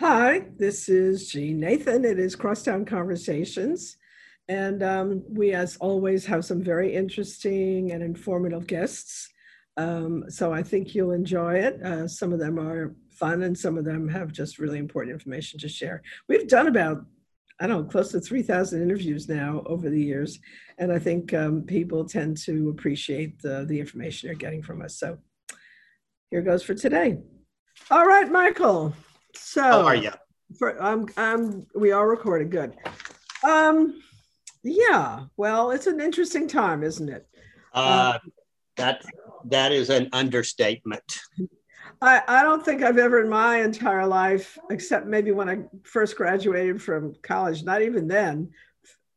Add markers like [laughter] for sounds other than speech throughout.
Hi, this is Jeanne Nathan. It is Crosstown Conversations. And um, we, as always, have some very interesting and informative guests. Um, so I think you'll enjoy it. Uh, some of them are fun and some of them have just really important information to share. We've done about, I don't know, close to 3,000 interviews now over the years. And I think um, people tend to appreciate the, the information they're getting from us. So here goes for today. All right, Michael. So how are you? For, um, um, we are recorded. Good. Um, yeah. Well, it's an interesting time, isn't it? Uh, um, that that is an understatement. I, I don't think I've ever in my entire life, except maybe when I first graduated from college, not even then,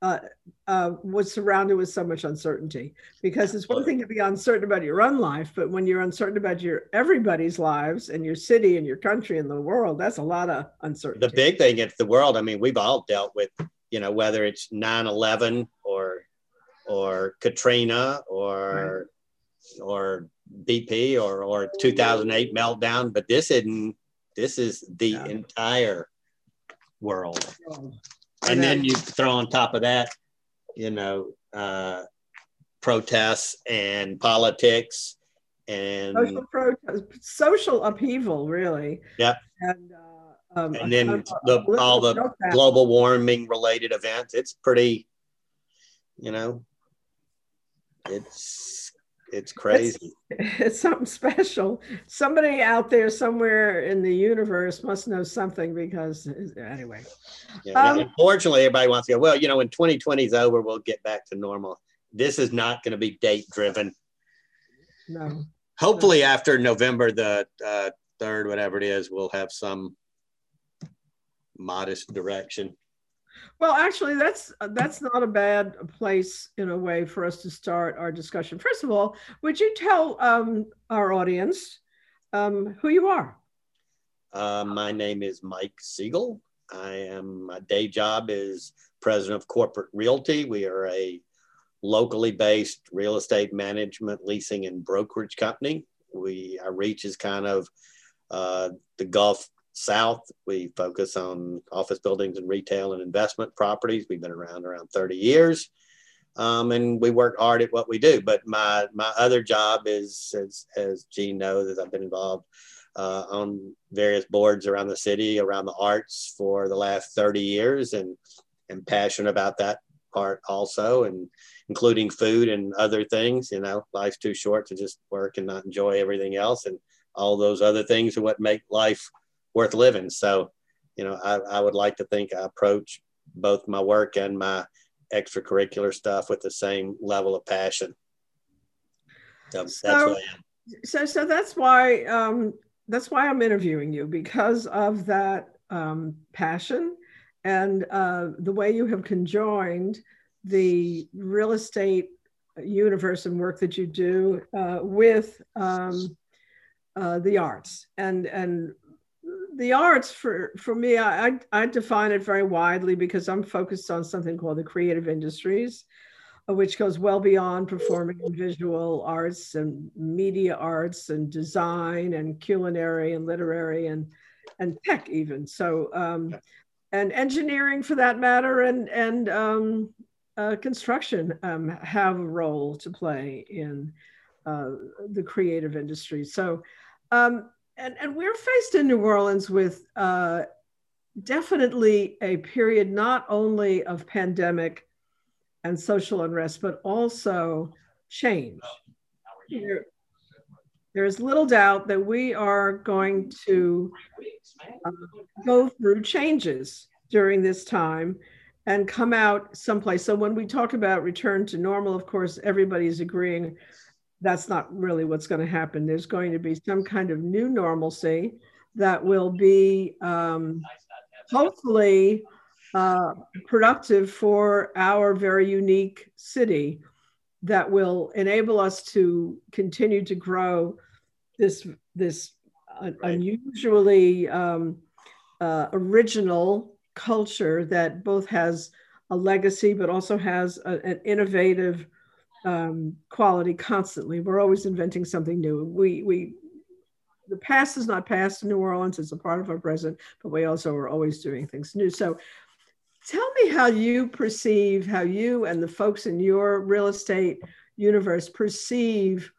uh, uh, was surrounded with so much uncertainty because it's one thing to be uncertain about your own life, but when you're uncertain about your everybody's lives and your city and your country and the world, that's a lot of uncertainty. The big thing is the world. I mean, we've all dealt with, you know, whether it's 9-11 or or Katrina or right. or BP or or 2008 meltdown, but this isn't. This is the yeah. entire world and then you throw on top of that, you know, uh, protests and politics and social protest, social upheaval, really. Yep. And, uh, um, and then the, all the global warming related events. It's pretty, you know, it's it's crazy. It's, it's, something special. Somebody out there somewhere in the universe must know something because, anyway. Yeah, um, unfortunately, everybody wants to go, well, you know, when 2020 is over, we'll get back to normal. This is not going to be date driven. No. Hopefully, no. after November the uh, 3rd, whatever it is, we'll have some modest direction. Well, actually, that's that's not a bad place in a way for us to start our discussion. First of all, would you tell um, our audience um, who you are? Uh, my name is Mike Siegel. I am my day job is president of Corporate Realty. We are a locally based real estate management, leasing, and brokerage company. We our reach is kind of uh, the Gulf South, we focus on office buildings and retail and investment properties. We've been around around 30 years. Um, and we work hard at what we do. But my my other job is, as, as Jeanne knows, I've been involved uh, on various boards around the city, around the arts for the last 30 years, and and passionate about that part also, and including food and other things. You know, life's too short to just work and not enjoy everything else, and all those other things are what make life worth living. So, you know, I, I would like to think I approach both my work and my extracurricular stuff with the same level of passion. So, so, so, so that's why um, that's why I'm interviewing you because of that um, passion and uh, the way you have conjoined the real estate universe and work that you do uh, with um, uh, the arts and and the arts for for me I, I, I define it very widely because i'm focused on something called the creative industries uh, which goes well beyond performing and visual arts and media arts and design and culinary and literary and and tech even. So um, and engineering for that matter and and um, uh, construction um, have a role to play in uh, the creative industry. So um, and, and we're faced in New Orleans with uh, definitely a period not only of pandemic and social unrest, but also change. There, there is little doubt that we are going to uh, go through changes during this time and come out someplace. So when we talk about return to normal, of course, everybody's agreeing that's not really what's going to happen. There's going to be some kind of new normalcy that will be um, hopefully uh, productive for our very unique city that will enable us to continue to grow this this right. unusually um, uh, original culture that both has a legacy but also has a, an innovative um, quality constantly. We're always inventing something new. We we the past is not past in New Orleans. It's a part of our present, but we also are always doing things new. So tell me how you perceive, how you and the folks in your real estate universe perceive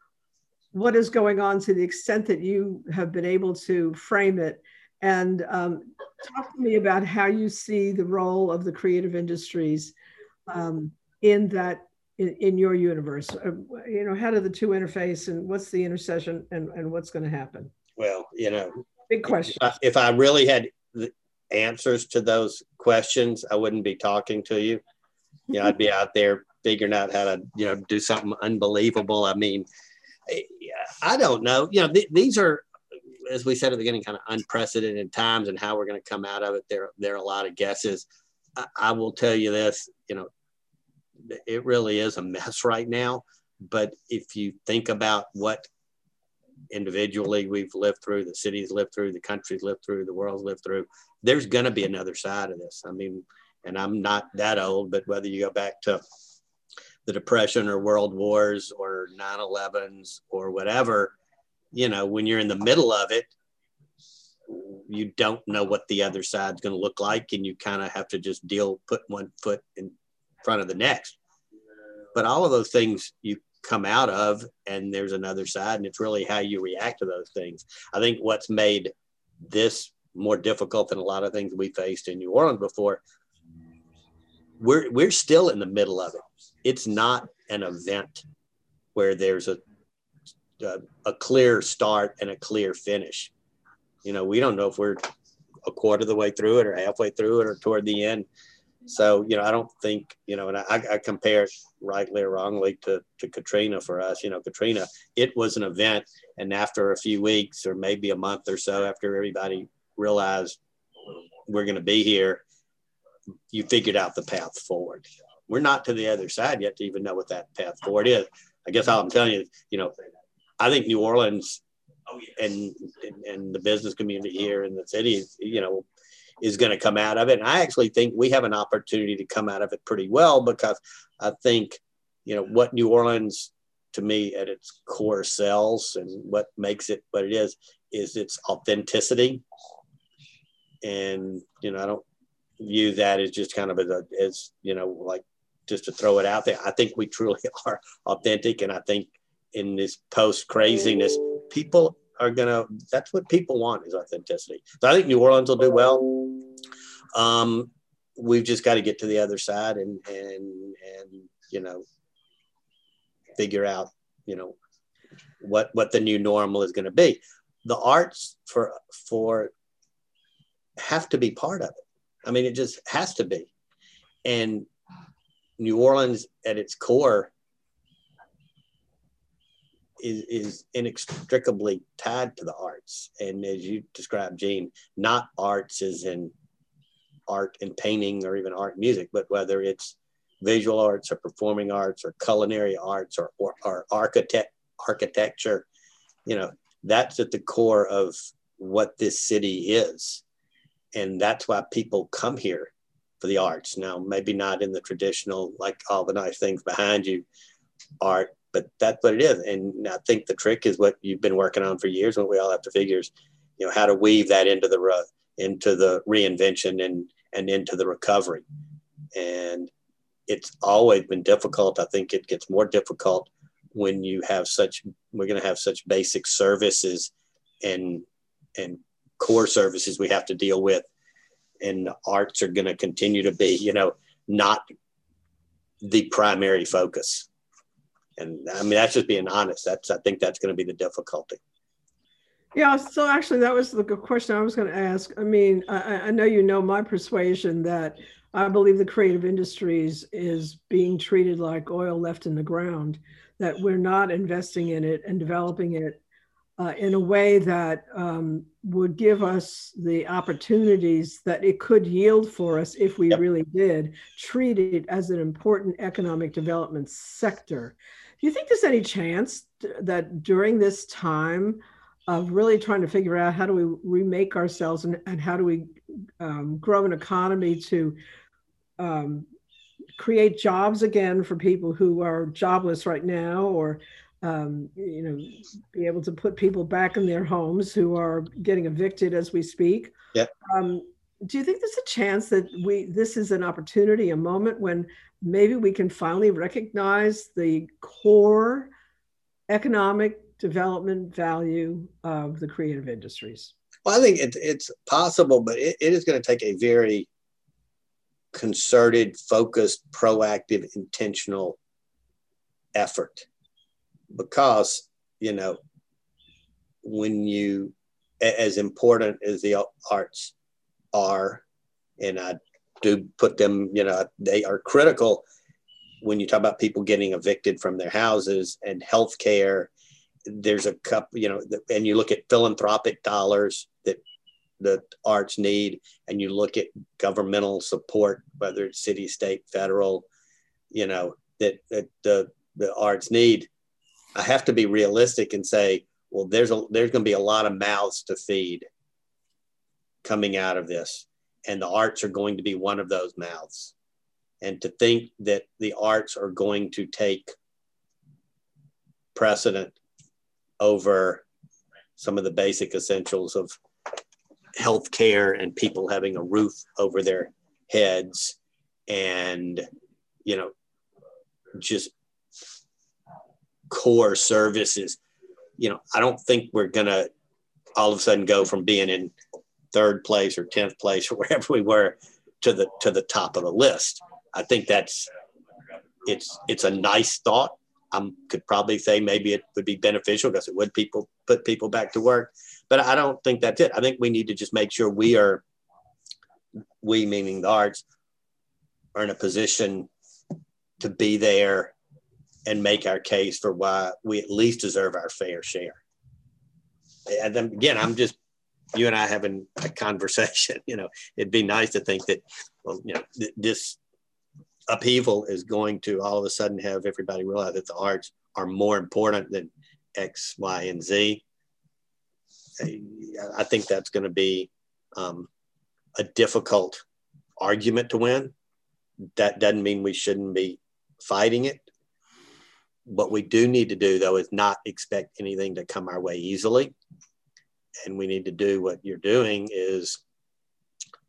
what is going on to the extent that you have been able to frame it. And um, talk to me about how you see the role of the creative industries um, in that in, in your universe? Uh, you know, how do the two interface and what's the intersection and, and what's going to happen? Well, you know, big question. If I, if I really had the answers to those questions, I wouldn't be talking to you. You know, I'd be out there figuring out how to, you know, do something unbelievable. I mean, I don't know. You know, th- these are, as we said at the beginning, kind of unprecedented times, and how we're going to come out of it. There, there are a lot of guesses. I, I will tell you this. You know, it really is a mess right now. But if you think about what individually we've lived through, the cities lived through, the countries lived through, the world's lived through, there's going to be another side of this. I mean, and I'm not that old, but whether you go back to the Depression or World Wars or 9 11s or whatever, you know, when you're in the middle of it, you don't know what the other side's going to look like. And you kind of have to just deal, put one foot in front of the next. But all of those things you come out of, and there's another side, and it's really how you react to those things. I think what's made this more difficult than a lot of things we faced in New Orleans before. We're we're still in the middle of it. It's not an event where there's a a, a clear start and a clear finish. You know, we don't know if we're a quarter of the way through it or halfway through it or toward the end. So, you know, I don't think, you know, and I, I compare rightly or wrongly to, to Katrina for us. You know, Katrina, it was an event. And after a few weeks or maybe a month or so after everybody realized we're going to be here, you figured out the path forward. We're not to the other side yet to even know what that path forward is. I guess all I'm telling you, you know, I think New Orleans and, and, and the business community here in the city, you know, is going to come out of it. And I actually think we have an opportunity to come out of it pretty well because I think, you know, what New Orleans to me at its core sells and what makes it what it is is its authenticity. And, you know, I don't view that as just kind of as, a, as you know, like just to throw it out there. I think we truly [laughs] are authentic. And I think in this post craziness, people are gonna that's what people want is authenticity. So i think new orleans will do well. Um, we've just got to get to the other side and and and you know figure out you know what what the new normal is going to be. The arts for for have to be part of it. I mean it just has to be. And new orleans at its core is, is inextricably tied to the arts. And as you described, Jeanne, not arts as in art and painting or even art and music, but whether it's visual arts or performing arts or culinary arts or, or, or architect architecture, you know, that's at the core of what this city is. And that's why people come here for the arts. Now, maybe not in the traditional, like all the nice things behind you art, but that's what it is. And I think the trick is what you've been working on for years. What we all have to figure is, you know, how to weave that into the into the reinvention and and into the recovery. And it's always been difficult. I think it gets more difficult when you have such. We're going to have such basic services and and core services we have to deal with, and the arts are going to continue to be, you know, not the primary focus and I mean that's just being honest. That's I think that's going to be the difficulty. Yeah, so actually, that was the question I was going to ask. I mean, I, I, know you know my persuasion that I believe the creative industries is being treated like oil left in the ground, that we're not investing in it and developing it uh, in a way that um, would give us the opportunities that it could yield for us if we yep. really did treat it as an important economic development sector. Do you think there's any chance that during this time of really trying to figure out how do we remake ourselves and, and how do we um, grow an economy to um, create jobs again for people who are jobless right now or um, you know, be able to put people back in their homes who are getting evicted as we speak. Yeah. Um, do you think there's a chance that we this is an opportunity, a moment when maybe we can finally recognize the core economic development value of the creative industries? Well, I think it, it's possible, but it, it is going to take a very concerted, focused, proactive, intentional effort because, you know, when you, as important as the arts are, and I do put them, you know, they are critical when you talk about people getting evicted from their houses and healthcare. There's a couple, you know, and you look at philanthropic dollars that the arts need, and you look at governmental support, whether it's city, state, federal, you know, that, that the, the arts need. I have to be realistic and say, well, there's a there's going to be a lot of mouths to feed coming out of this, and the arts are going to be one of those mouths. And to think that the arts are going to take precedent over some of the basic essentials of healthcare and people having a roof over their heads and you know just core services you know i don't think we're going to all of a sudden go from being in third place or 10th place or [laughs] wherever we were to the to the top of the list i think that's it's it's a nice thought i could probably say maybe it would be beneficial because it would people put people back to work but I don't think that's it. I think we need to just make sure we are, we meaning the arts, are in a position to be there and make our case for why we at least deserve our fair share. And then again, I'm just you and I having a conversation. [laughs] You know, it'd be nice to think that, well, you know, th- this upheaval is going to all of a sudden have everybody realize that the arts are more important than X, Y, and Z. I think that's going to be um, a difficult argument to win. That doesn't mean we shouldn't be fighting it. What we do need to do, though, is not expect anything to come our way easily. And we need to do what you're doing is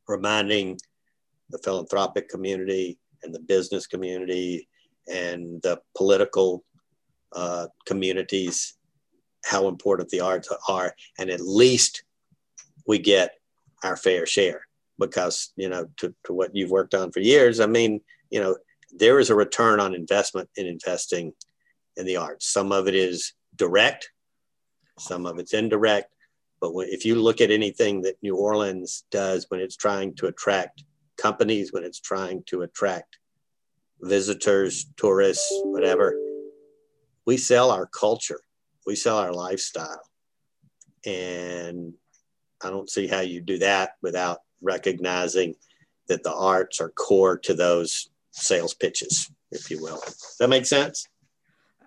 reminding the philanthropic community and the business community and the political uh, communities how important the arts are, and at least we get our fair share because you know to, to what you've worked on for years. I mean, you know, there is a return on investment in investing in the arts. Some of it is direct, some of it's indirect. But when, if you look at anything that New Orleans does when it's trying to attract companies, when it's trying to attract visitors, tourists, whatever, we sell our culture we sell our lifestyle. And I don't see how you do that without recognizing that the arts are core to those sales pitches, if you will. Does that make sense?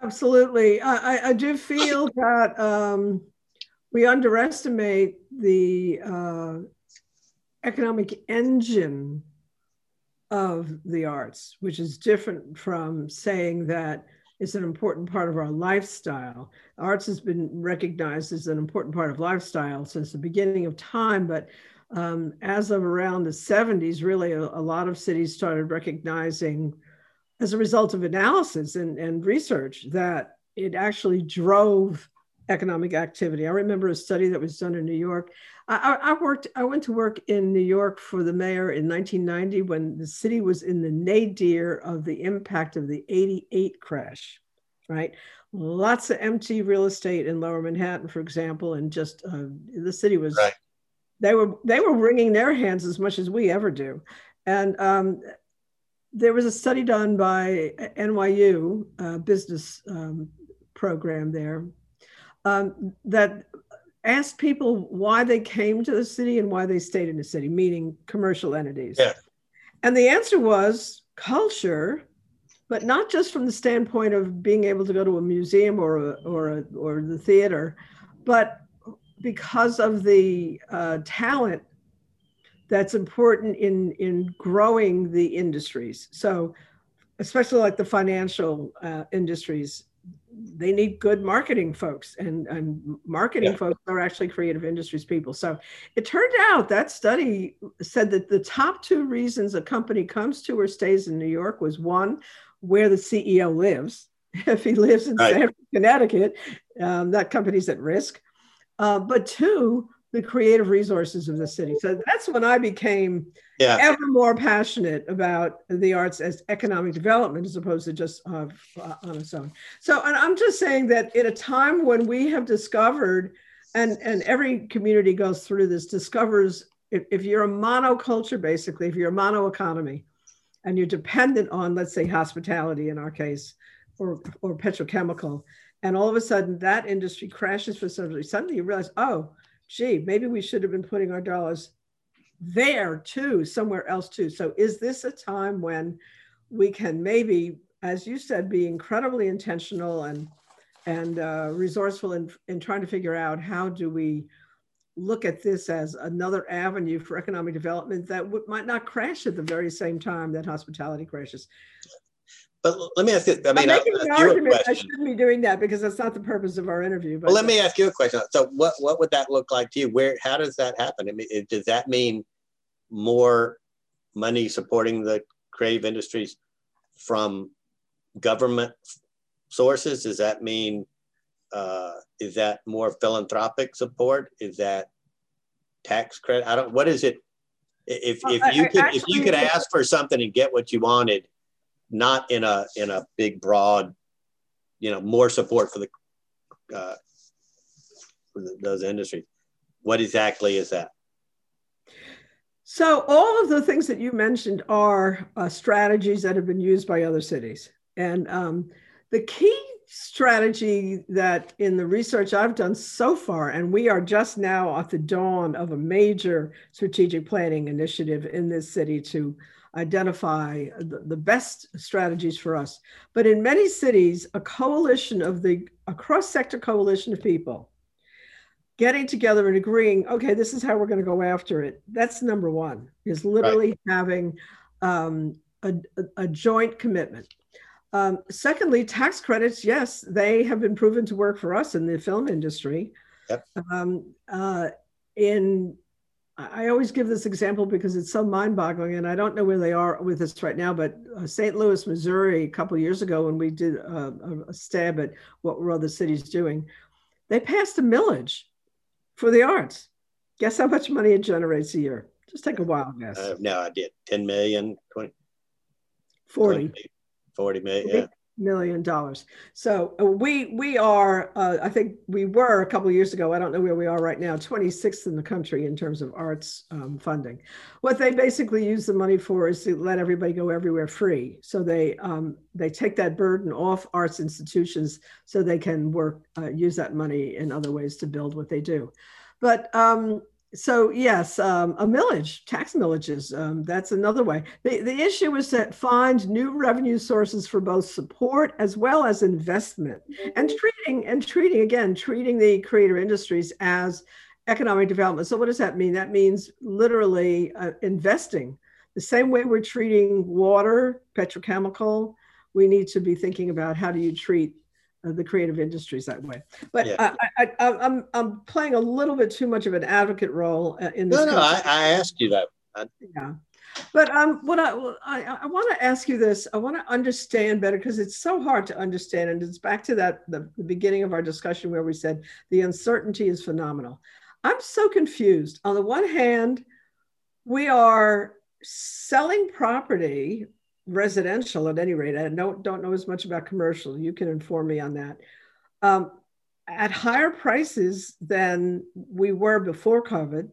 Absolutely. I, I do feel that um, we underestimate the uh, economic engine of the arts, which is different from saying that it's an important part of our lifestyle. Arts has been recognized as an important part of lifestyle since the beginning of time, but um, as of around the 70s, really a, a, lot of cities started recognizing, as a result of analysis and, and research, that it actually drove economic activity. I remember a study that was done in New York. I, I, worked, I went to work in New York for the mayor in 1990 when the city was in the nadir of the impact of the 88 crash, right? Lots of empty real estate in lower Manhattan, for example, and just uh, the city was, right. they were, they were wringing their hands as much as we ever do. And um, there was a study done by NYU uh, business um, program there um, that asked people why they came to the city and why they stayed in the city, meaning commercial entities. Yeah. And the answer was culture, but not just from the standpoint of being able to go to a museum or a, or a, or the theater, but because of the uh, talent that's important in in growing the industries. So, especially like the financial uh, industries, they need good marketing folks and, and marketing yeah. folks are actually creative industries people so it turned out that study said that the top two reasons a company comes to or stays in new york was one where the ceo lives [laughs] if he lives in right. connecticut um, that company's at risk uh, but two the creative resources of the city. So that's when I became yeah. ever more passionate about the arts as economic development as opposed to just uh, on its own. So, and I'm just saying that in a time when we have discovered, and and every community goes through this, discovers if, if you're a monoculture, basically, if you're a mono economy, and you're dependent on, let's say, hospitality in our case, or or petrochemical, and all of a sudden that industry crashes for somebody, suddenly you realize, oh gee, maybe we should have been putting our dollars there too, somewhere else too. So is this a time when we can maybe, as you said, be incredibly intentional and and uh, resourceful in, in trying to figure out how do we look at this as another avenue for economic development that w- might not crash at the very same time that hospitality crashes. But let me ask you. I mean, I'm making an argument. I shouldn't be doing that because that's not the purpose of our interview. But well, let me ask you a question. So, what what would that look like to you? Where how does that happen? I mean, does that mean more money supporting the creative industries from government sources? Does that mean uh, is that more philanthropic support? Is that tax credit? I don't. What is it? If if you could if you could ask for something and get what you wanted not in a in a big broad, you know, more support for the uh, for the, those industries. What exactly is that? So all of the things that you mentioned are uh, strategies that have been used by other cities, and um, the key strategy that in the research I've done so far, and we are just now at the dawn of a major strategic planning initiative in this city to identify the, the best strategies for us. But in many cities, a coalition of the, a cross-sector coalition of people getting together and agreeing, okay, this is how we're going to go after it. That's number one, is literally right. having um, a, a, a, joint commitment. Um, secondly, tax credits, yes, they have been proven to work for us in the film industry. Yep. Um, uh, in I always give this example because it's so mind boggling, and I don't know where they are with this right now, but uh, St. Louis, Missouri, a couple years ago, when we did uh, a stab at what were other cities doing, they passed a millage for the arts. Guess how much money it generates a year? Just take a wild guess. Uh, no, I did 10 million, 20, 40. 20, 40 million, yeah million dollars. So uh, we we are uh, I think we were a couple years ago. I don't know where we are right now. 26th in the country in terms of arts um, funding. What they basically use the money for is to let everybody go everywhere free. So they um, they take that burden off arts institutions so they can work uh, use that money in other ways to build what they do. But um, so yes, um, a millage, tax millages. Um, that's another way. The, the issue is to find new revenue sources for both support as well as investment, and mm-hmm. treating and treating again treating the creator industries as economic development. So what does that mean? That means literally uh, investing the same way we're treating water, petrochemical. We need to be thinking about how do you treat the creative industries that way. But yeah. I, I, am I'm, I'm playing a little bit too much of an advocate role uh, in this. No, no, I, I, asked you that. I, yeah. But um, what I, I, I want to ask you this, I want to understand better because it's so hard to understand. And it's back to that, the, the beginning of our discussion where we said the uncertainty is phenomenal. I'm so confused. On the one hand, we are selling property residential at any rate. I don't, don't know as much about commercial. You can inform me on that. Um, at higher prices than we were before COVID.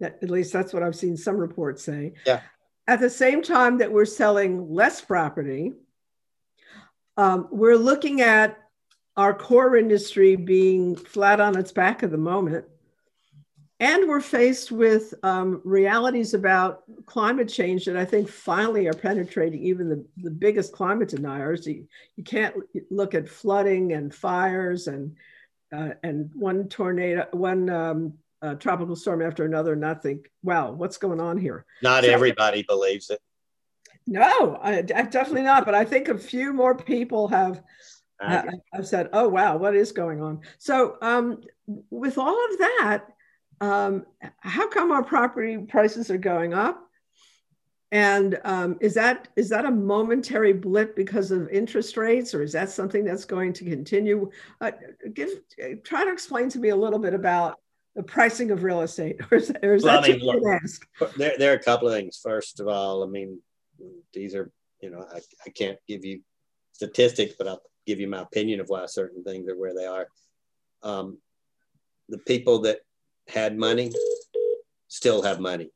That, at least that's what I've seen some reports say. Yeah. At the same time that we're selling less property, um, we're looking at our core industry being flat on its back at the moment and we're faced with um, realities about climate change that I think finally are penetrating even the, the biggest climate deniers. You, you can't look at flooding and fires and uh, and one tornado, one um, uh, tropical storm after another, and not think, "Wow, what's going on here?" Not so, everybody believes it. No, I, I definitely not. But I think a few more people have I, have said, oh, wow, what is going on? So, um, with all of that, um, how come our property prices are going up? And um, is that is that a momentary blip because of interest rates, or is that something that's going to continue? Uh, give try to explain to me a little bit about the pricing of real estate, [laughs] or is, or is well, that I mean, look, ask? There, there are a couple of things. First of all, I mean, these are you know I, I can't give you statistics, but I'll give you my opinion of why certain things are where they are. Um, the people that had money still have money,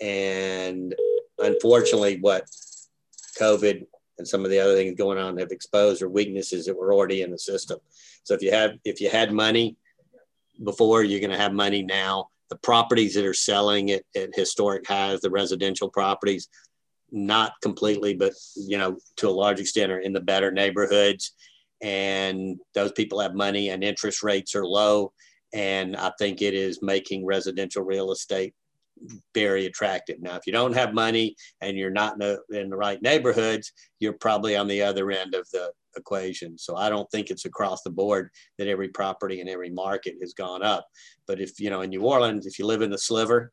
and unfortunately, what COVID and some of the other things going on have exposed are weaknesses that were already in the system. So if you have if you had money before, you're going to have money now. The properties that are selling at, at historic highs, the residential properties, not completely, but you know, to a large extent, are in the better neighborhoods, and those people have money, and interest rates are low, and I think it is making residential real estate very attractive. Now, if you don't have money and you're not in the, in the right neighborhoods, you're probably on the other end of the equation. So I don't think it's across the board that every property in every market has gone up. But if, you know, in New Orleans, if you live in the sliver,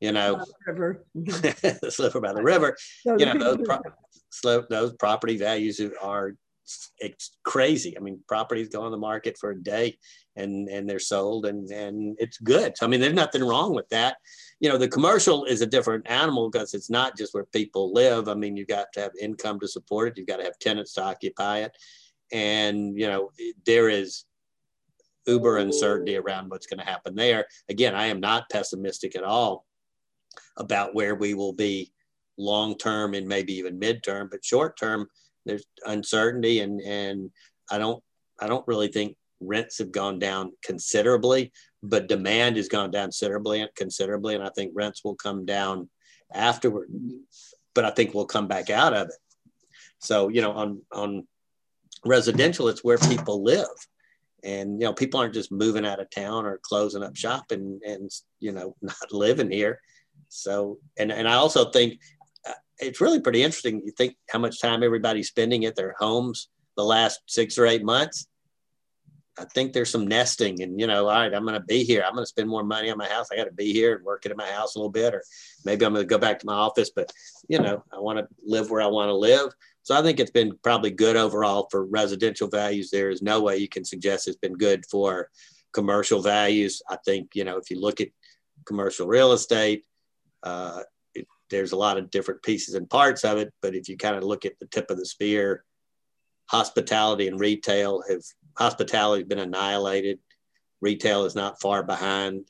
you know, river. [laughs] the sliver by the river, you know, those, [laughs] pro- those property values are it's crazy. I mean, properties go on the market for a day and and they're sold and and it's good. I mean, there's nothing wrong with that. You know, the commercial is a different animal because it's not just where people live. I mean, you've got to have income to support it. You've got to have tenants to occupy it, and you know, there is uber uncertainty around what's going to happen there. Again, I am not pessimistic at all about where we will be long term and maybe even midterm, but short term there's uncertainty and and I don't I don't really think rents have gone down considerably, but demand has gone down considerably considerably, and I think rents will come down afterward. But I think we'll come back out of it. So you know, on on residential, it's where people live, and you know, people aren't just moving out of town or closing up shop and and you know [laughs] not living here. So and and I also think uh, it's really pretty interesting. You think how much time everybody's spending at their homes the last six or eight months. I think there's some nesting and, you know, all right, I'm going to be here. I'm going to spend more money on my house. I got to be here and work it at my house a little bit, or maybe I'm going to go back to my office, but, you know, I want to live where I want to live. So I think it's been probably good overall for residential values. There is no way you can suggest it's been good for commercial values. I think, you know, if you look at commercial real estate, uh, there's a lot of different pieces and parts of it. But if you kind of look at the tip of the spear, hospitality and retail have hospitality has been annihilated. Retail is not far behind.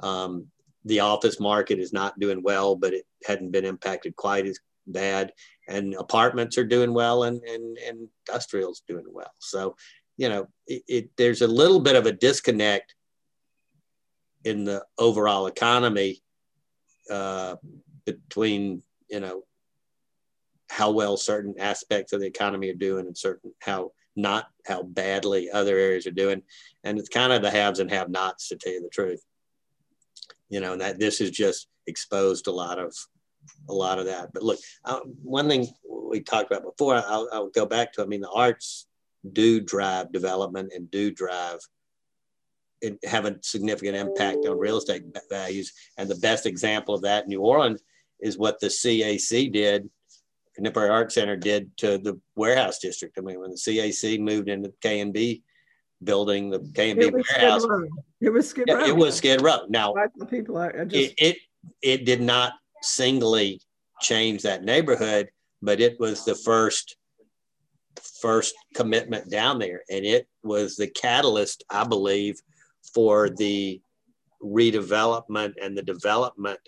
Um, the office market is not doing well, but it hadn't been impacted quite as bad. And apartments are doing well, and and, and industrial's doing well. So, you know, it, it, there's a little bit of a disconnect in the overall economy uh, between you know how well certain aspects of the economy are doing and certain how not how badly other areas are doing. And it's kind of the haves and have nots to tell you the truth. You know and that this has just exposed a lot of a lot of that. But look uh, one thing we talked about before I'll, I'll go back to i mean the arts do drive development and do drive and have a significant impact on real estate values. And the best example of that new orleans is what the CAC did, Contemporary Art Center did to the warehouse district. I mean, when the CAC moved into the K&B building, the K&B warehouse, it was Skid Row. It was Skid Row. Now, people are just... it, it it did not singly change that neighborhood, but it was the first first commitment down there, and it was the catalyst, I believe, for the redevelopment and the development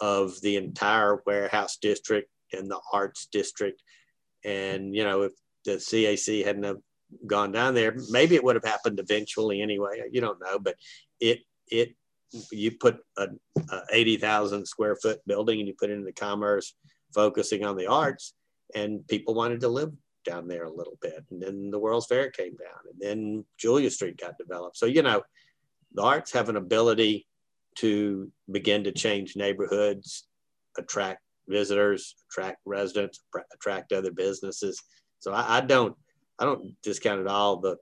of the entire warehouse district and the arts district. And, you know, if the CAC hadn't have gone down there, maybe it would have happened eventually anyway. You don't know, but it, it, you put a, a 80,000 square foot building and you put it into commerce focusing on the arts and people wanted to live down there a little bit. And then the World's Fair came down and then Julia Street got developed. So, you know, the arts have an ability to begin to change neighborhoods, attract visitors, attract residents, attract other businesses. So I, I don't I don't discount at all the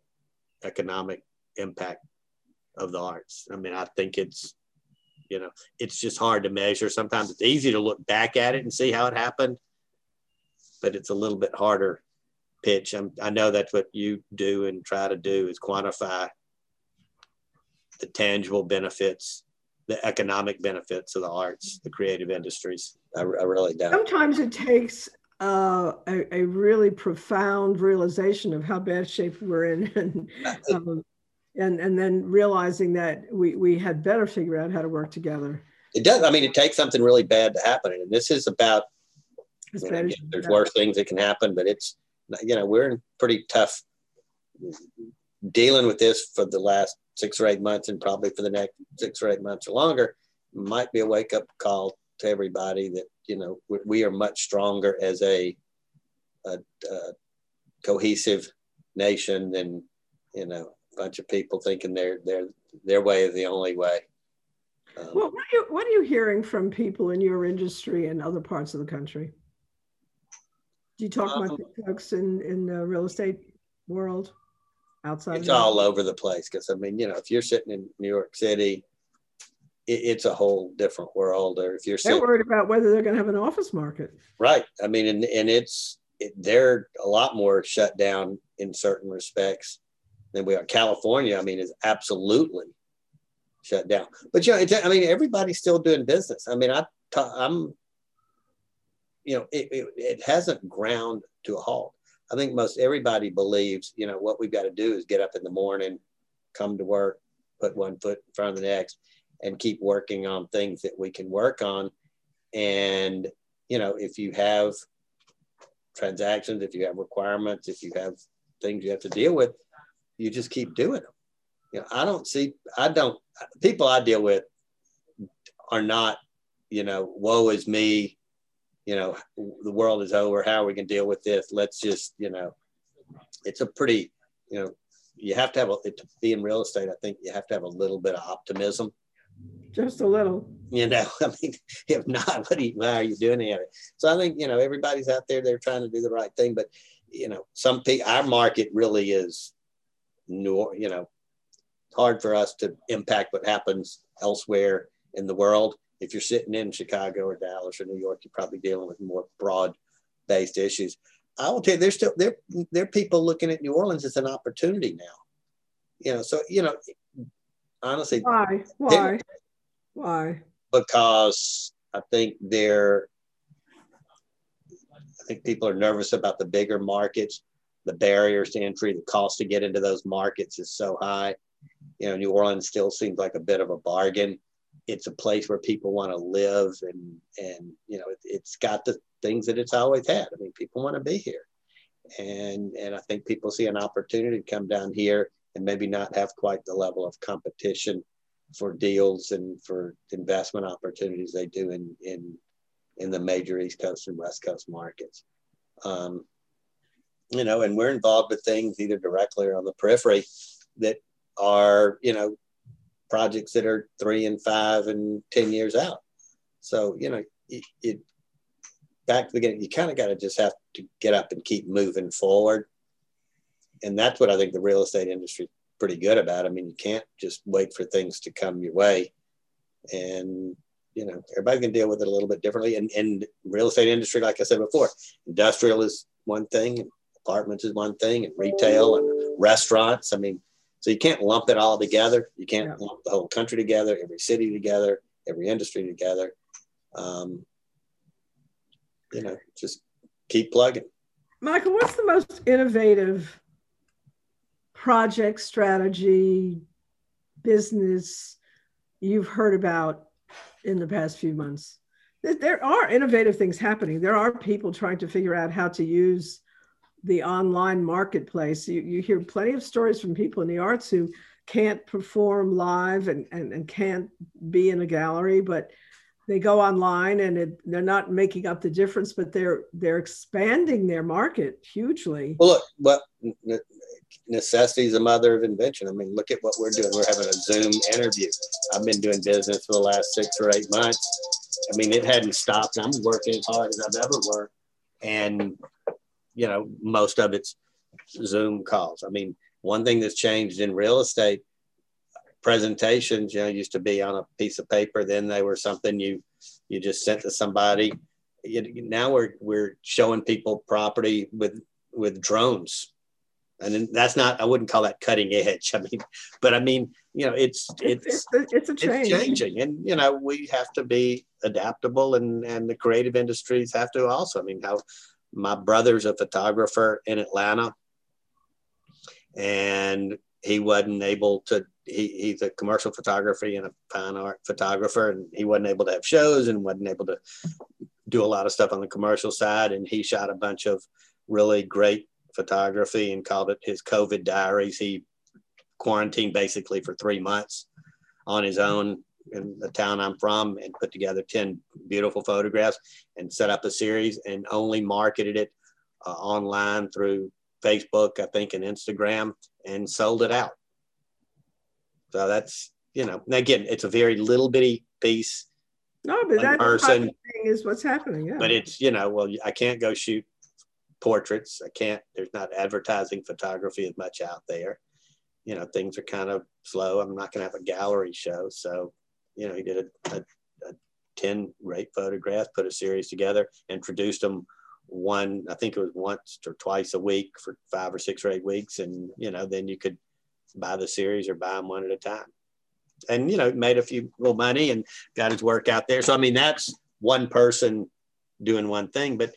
economic impact of the arts. I mean, I think it's, you know, it's just hard to measure. Sometimes it's easy to look back at it and see how it happened, but it's a little bit harder pitch. I'm, I know that's what you do and try to do is quantify the tangible benefits, the economic benefits of the arts, the creative industries. I, I really don't. Sometimes it takes uh, a, a, really profound realization of how bad shape we're in, and um, and and then realizing that we we had better figure out how to work together. It does. I mean, it takes something really bad to happen, and this is about. You know, again, there's worse things that can happen, but it's you know we're in pretty tough dealing with this for the last six or eight months, and probably for the next six or eight months or longer. Might be a wake up call to everybody that you know we are much stronger as a, a, a cohesive nation than you know a bunch of people thinking their their their way is the only way. Um, well, what are, you, what are you hearing from people in your industry and other parts of the country? Do you talk um, about the folks in in the real estate world outside? It's all over the place because I mean, you know, if you're sitting in New York City it, it's a whole different world. Or if you're they're worried about whether they're going to have an office market, right? I mean, and and it's it, they're a lot more shut down in certain respects than we are. California, I mean, is absolutely shut down. But you know, I mean, everybody's still doing business. I mean, I I'm, you know, it, it, it hasn't ground to a halt. I think most everybody believes, you know, what we've got to do is get up in the morning, come to work, put one foot in front of the next, and keep working on things that we can work on. And, you know, if you have transactions, if you have requirements, if you have things you have to deal with, you just keep doing them. You know, I don't see, I don't, people I deal with are not, you know, woe is me, you know, the world is over. How are we going to deal with this? Let's just, you know, it's a pretty, you know, you have to have a, to be in real estate. I think you have to have a little bit of optimism just a little. You know, [laughs] I mean, if not, what are you, why are you doing any of it? So I think, you know, everybody's out there, they're trying to do the right thing. But, you know, some people, our market really is, new, you know, hard for us to impact what happens elsewhere in the world. If you're sitting in Chicago or Dallas or New York, you're probably dealing with more broad based issues. I will tell you, there's still there there are people looking at New Orleans as an opportunity now. You know, so you know, honestly, why why why? Because I think they're, I think people are nervous about the bigger markets, the barriers to entry, the cost to get into those markets is so high. You know, New Orleans still seems like a bit of a bargain. It's a place where people want to live, and and you know, it, it's got the things that it's always had. I mean, people want to be here, and and I think people see an opportunity to come down here and maybe not have quite the level of competition for deals and for investment opportunities they do in in in the major East Coast and West Coast markets. Um, you know, and we're involved with things either directly or on the periphery that are you know projects that are three and five and ten years out. So you know, it, it back to the beginning, you kind of got to just have to get up and keep moving forward. And that's what I think the real estate industry pretty good about. I mean, you can't just wait for things to come your way. And, you know, everybody can deal with it a little bit differently. And, and real estate industry, like I said before, industrial is one thing, apartments is one thing, and retail and restaurants. I mean, so you can't lump it all together. You can't yeah. lump the whole country together, every city together, every industry together. Um, you know, just keep plugging. Michael, what's the most innovative project strategy, business you've heard about in the past few months? There are innovative things happening. There are people trying to figure out how to use the online marketplace. You, you hear plenty of stories from people in the arts who can't perform live and, and, and can't be in a gallery, but they go online and it, they're not making up the difference, but they're they're expanding their market hugely. Well, look, what necessity is the mother of invention. I mean, look at what we're doing. We're having a Zoom interview. I've been doing business for the last six or eight months. I mean, it hadn't stopped. I'm working as hard as I've ever worked, and you know, most of it's Zoom calls. I mean, one thing that's changed in real estate presentations, you know, used to be on a piece of paper. Then they were something you you just sent to somebody. You, now we're we're showing people property with with drones and that's not i wouldn't call that cutting edge [laughs] i mean but i mean you know it's it's it's, it's, it's a change. it's changing and you know we have to be adaptable and and the creative industries have to also i mean how my brother's a photographer in atlanta and he wasn't able to he, he's a commercial photography and a fine art photographer and he wasn't able to have shows and wasn't able to do a lot of stuff on the commercial side and he shot a bunch of really great photography and called it his COVID diaries. He quarantined basically for three months on his own in the town I'm from and put together 10 beautiful photographs and set up a series and only marketed it uh, online through Facebook, I think, and Instagram and sold it out. So that's, you know, again, it's a very little bitty piece. No, but that person thing is what's happening. Yeah. But it's, you know, well, I can't go shoot portraits. I can't, there's not advertising photography as much out there. You know, things are kind of slow. I'm not going to have a gallery show. So, you know, he did a, a, a 10 great photographs, put a series together and produced them one, I think it was once or twice a week for five or six or eight weeks. And, you know, then you could buy the series or buy them one at a time. And, you know, made a few little money and got his work out there. So, I mean, that's one person doing one thing, but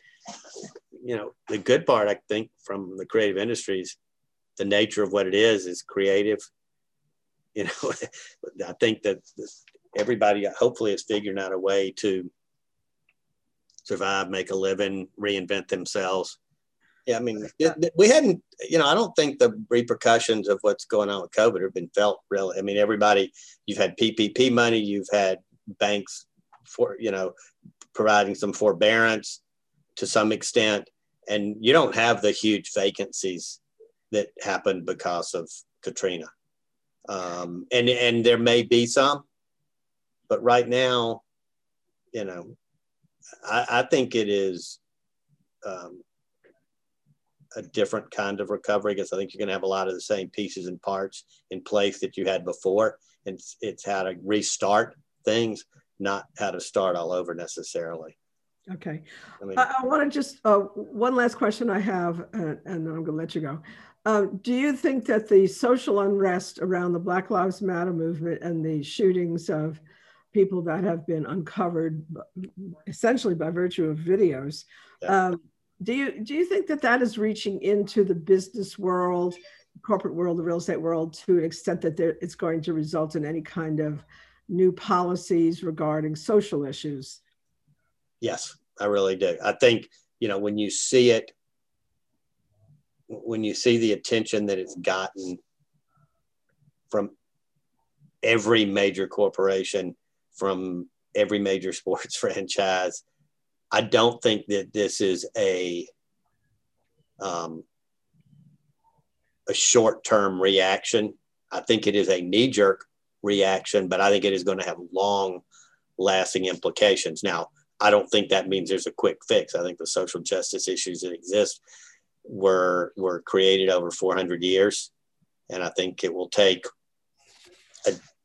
you know, the good part, I think, from the creative industries, the nature of what it is is creative. You know, [laughs] I think that everybody hopefully is figuring out a way to survive, make a living, reinvent themselves. Yeah, I mean, we hadn't, you know, I don't think the repercussions of what's going on with COVID have been felt really. I mean, everybody, you've had PPP money, you've had banks for, you know, providing some forbearance to some extent, and you don't have the huge vacancies that happened because of Katrina. Um, and and there may be some, but right now, you know, I, I think it is um, a different kind of recovery because I think you're going to have a lot of the same pieces and parts in place that you had before. And it's, it's how to restart things, not how to start all over necessarily. Okay. I, mean, I, I want to just, uh, one last question I have, and then I'm going to let you go. Uh, do you think that the social unrest around the Black Lives Matter movement and the shootings of people that have been uncovered essentially by virtue of videos, yeah. um, do you do you think that that is reaching into the business world, corporate world, the real estate world to an extent that there, it's going to result in any kind of new policies regarding social issues? Yes, I really do. I think, you know, when you see it, when you see the attention that it's gotten from every major corporation, from every major [laughs] sports franchise, I don't think that this is a um, a short term reaction. I think it is a knee jerk reaction, but I think it is going to have long lasting implications. Now, I don't think that means there's a quick fix. I think the social justice issues that exist were were created over 400 years, and I think it will take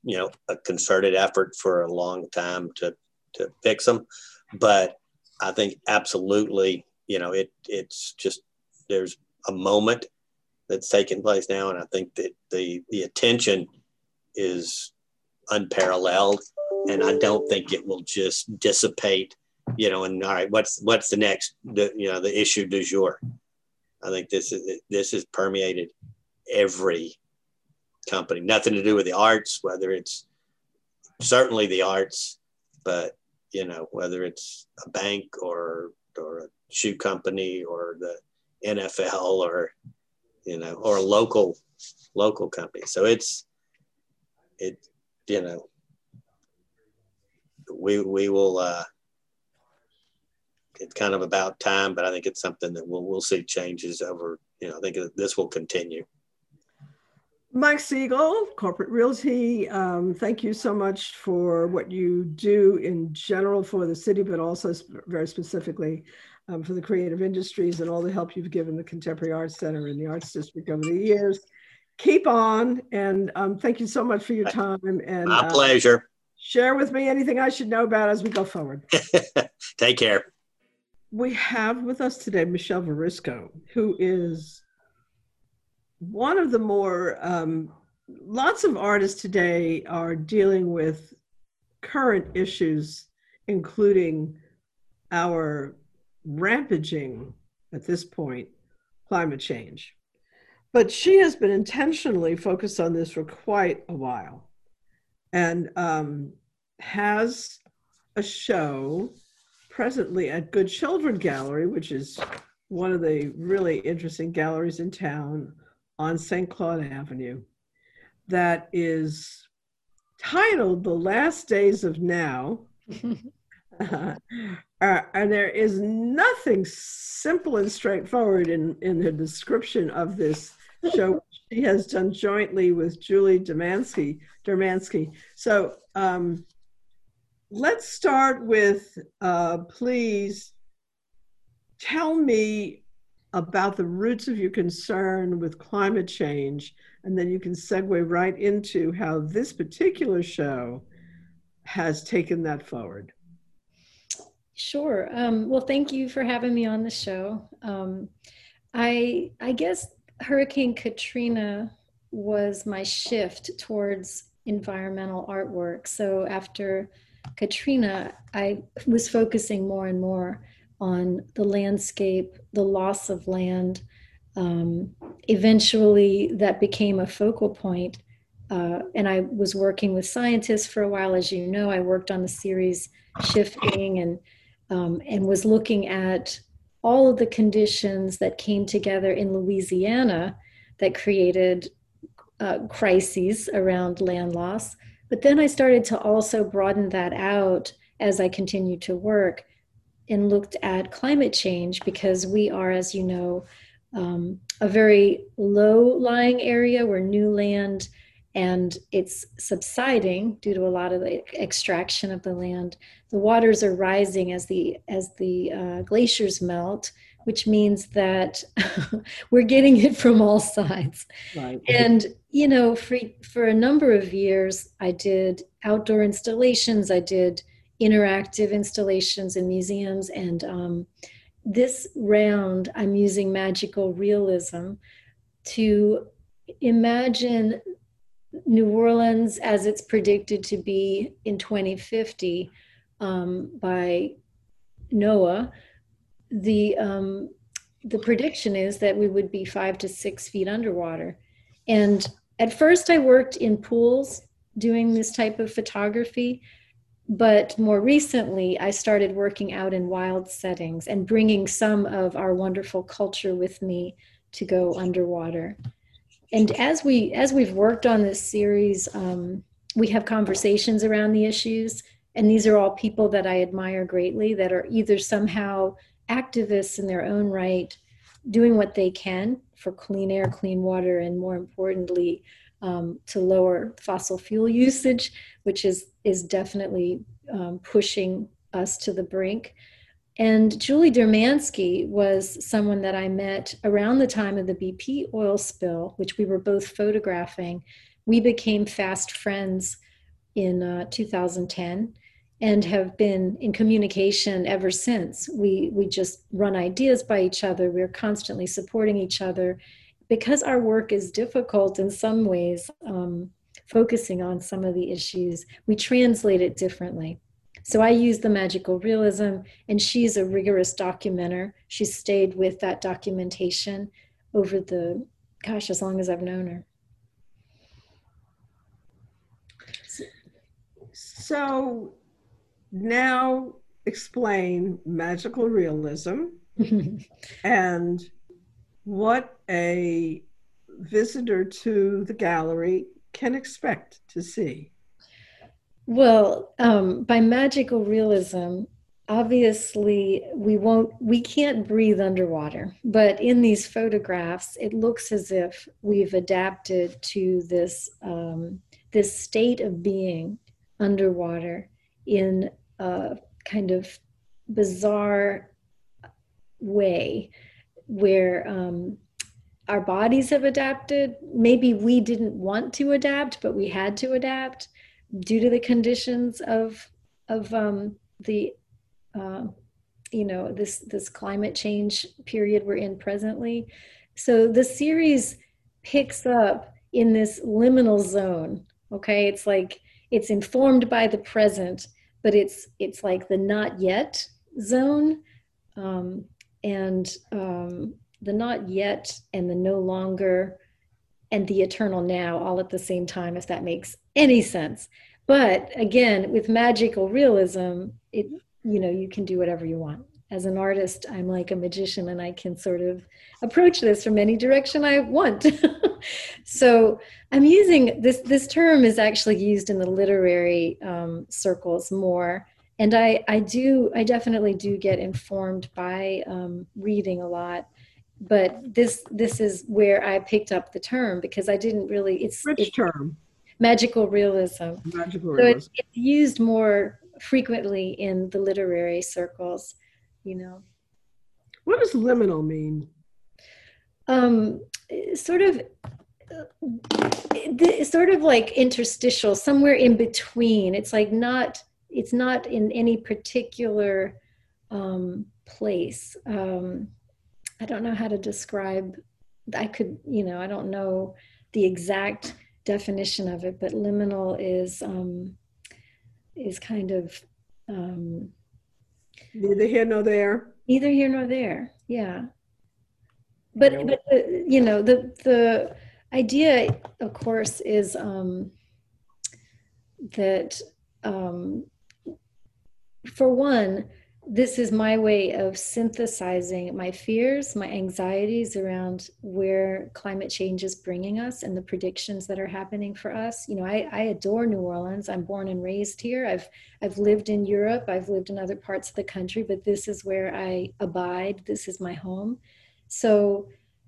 you know a concerted effort for a long time to to fix them. But I think absolutely, you know, it it's just there's a moment that's taking place now, and I think that the the attention is unparalleled, and I don't think it will just dissipate you know, and all right, what's what's the next, the, you know, the issue du jour? I think this is this has permeated every company. Nothing to do with the arts, whether it's certainly the arts, but you know, whether it's a bank or or a shoe company or the NFL or you know, or a local local company. So it's it you know we we will uh it's kind of about time, but I think it's something that we'll we'll see changes over. You know, I think this will continue. Mike Siegel, Corporate Realty. Um, thank you so much for what you do in general for the city, but also sp- very specifically um, for the creative industries and all the help you've given the Contemporary Arts Center and the Arts District over the years. Keep on, and um, thank you so much for your time. And my uh, pleasure. Share with me anything I should know about as we go forward. [laughs] Take care. We have with us today Michelle Varisco, who is one of the more um, lots of artists today are dealing with current issues, including our rampaging at this point climate change. But she has been intentionally focused on this for quite a while and um, has a show presently at Good Children Gallery, which is one of the really interesting galleries in town on St. Claude Avenue that is titled The Last Days of Now. [laughs] uh, and there is nothing simple and straightforward in, in the description of this show [laughs] she has done jointly with Julie Dermansky. Dermansky. So um, let's start with, uh, please tell me about the roots of your concern with climate change, and then you can segue right into how this particular show has taken that forward. Sure. Um, well, thank you for having me on the show. Um, I I guess Hurricane Katrina was my shift towards environmental artwork. So after Katrina, I was focusing more and more on the landscape, the loss of land. Um, eventually, that became a focal point. Uh, and I was working with scientists for a while. As you know, I worked on the series Shifting and, um, and was looking at all of the conditions that came together in Louisiana that created uh, crises around land loss. But then I started to also broaden that out as I continued to work and looked at climate change because we are, as you know, um, a very low lying area where new land and it's subsiding due to a lot of the extraction of the land. The waters are rising as the as the uh, glaciers melt, which means that [laughs] we're getting it from all sides. Right. And you know, for for a number of years, I did outdoor installations. I did interactive installations in museums. And um, this round, I'm using magical realism to imagine New Orleans as it's predicted to be in 2050 um, by NOAA. The um, the prediction is that we would be five to six feet underwater. And at first, I worked in pools doing this type of photography, but more recently, I started working out in wild settings and bringing some of our wonderful culture with me to go underwater. And as we as we've worked on this series, um, we have conversations around the issues, and these are all people that I admire greatly that are either somehow activists in their own right, doing what they can for clean air, clean water, and more importantly, um, to lower fossil fuel usage, which is is definitely um, pushing us to the brink. And Julie Dermansky was someone that I met around the time of the BP oil spill, which we were both photographing. We became fast friends in uh, 2010 and have been in communication ever since. We, we just run ideas by each other. We're constantly supporting each other because our work is difficult in some ways, um, focusing on some of the issues, we translate it differently. So I use the magical realism, and she's a rigorous documenter. She's stayed with that documentation over the, gosh, as long as I've known her. So now explain magical realism [laughs] and what a visitor to the gallery can expect to see? Well, um, by magical realism, obviously we won't we can't breathe underwater but in these photographs it looks as if we've adapted to this um, this state of being underwater in a kind of bizarre way where um, our bodies have adapted. Maybe we didn't want to adapt but we had to adapt due to the conditions of of um, the uh, you know this this climate change period we're in presently. So the series picks up in this liminal zone okay? It's like it's informed by the present but it's it's like the not yet zone. Um, and um, the not yet and the no longer and the eternal now all at the same time if that makes any sense. But again with magical realism it you know you can do whatever you want. As an artist i'm like a magician and i can sort of approach this from any direction i want. [laughs] So i'm using this this term is actually used in the literary um, circles more and i i do i definitely do get informed by um, reading a lot but this this is where i picked up the term because i didn't really it's which it's term magical realism magical so realism it's, it's used more frequently in the literary circles, you know. What does liminal mean? Um, sort of, uh, sort of like interstitial, somewhere in between. It's like not, it's not in any particular um, place. Um, I don't know how to describe. I could, you know, I don't know the exact definition of it, but liminal is um, is kind of um, neither here nor there. Neither here nor there. Yeah, but but the, you know the the idea, of course, is um, that um, for one this is my way of synthesizing my fears, my anxieties around where climate change is bringing us and the predictions that are happening for us. You know, I, I adore New Orleans. I'm born and raised here. I've I've lived in Europe. I've lived in other parts of the country, but this is where I abide. This is my home. So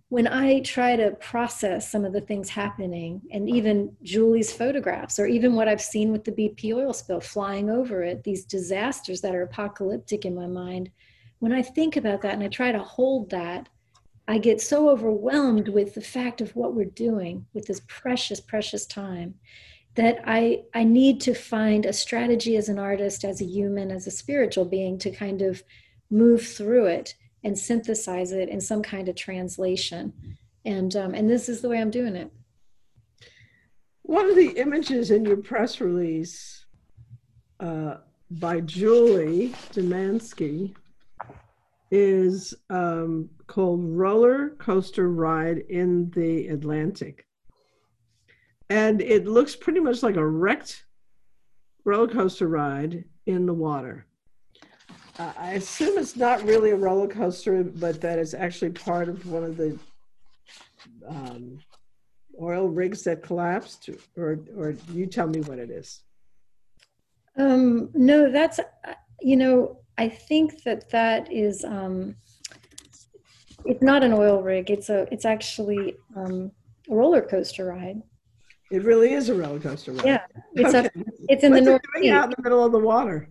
when I try to process some of the things happening, and even Julie's photographs, or even what I've seen with the BP oil spill flying over it, these disasters that are apocalyptic in my mind, when I think about that and I try to hold that, I get so overwhelmed with the fact of what we're doing with this precious, precious time that I, I need to find a strategy as an artist, as a human, as a spiritual being to kind of move through it and synthesize it in some kind of translation. And um, and this is the way I'm doing it. One of the images in your press release uh, by Julie Dermansky is um, called Roller Coaster Ride in the Atlantic. And it looks pretty much like a wrecked roller coaster ride in the water. Uh, I assume it's not really a roller coaster, but that is actually part of one of the um, oil rigs that collapsed, or or you tell me what it is. Um, no, that's you know I think that that is um, it's not an oil rig. It's a it's actually um, a roller coaster ride. It really is a roller coaster ride. Yeah, it's okay. a, it's in What's the north. out in the middle of the water.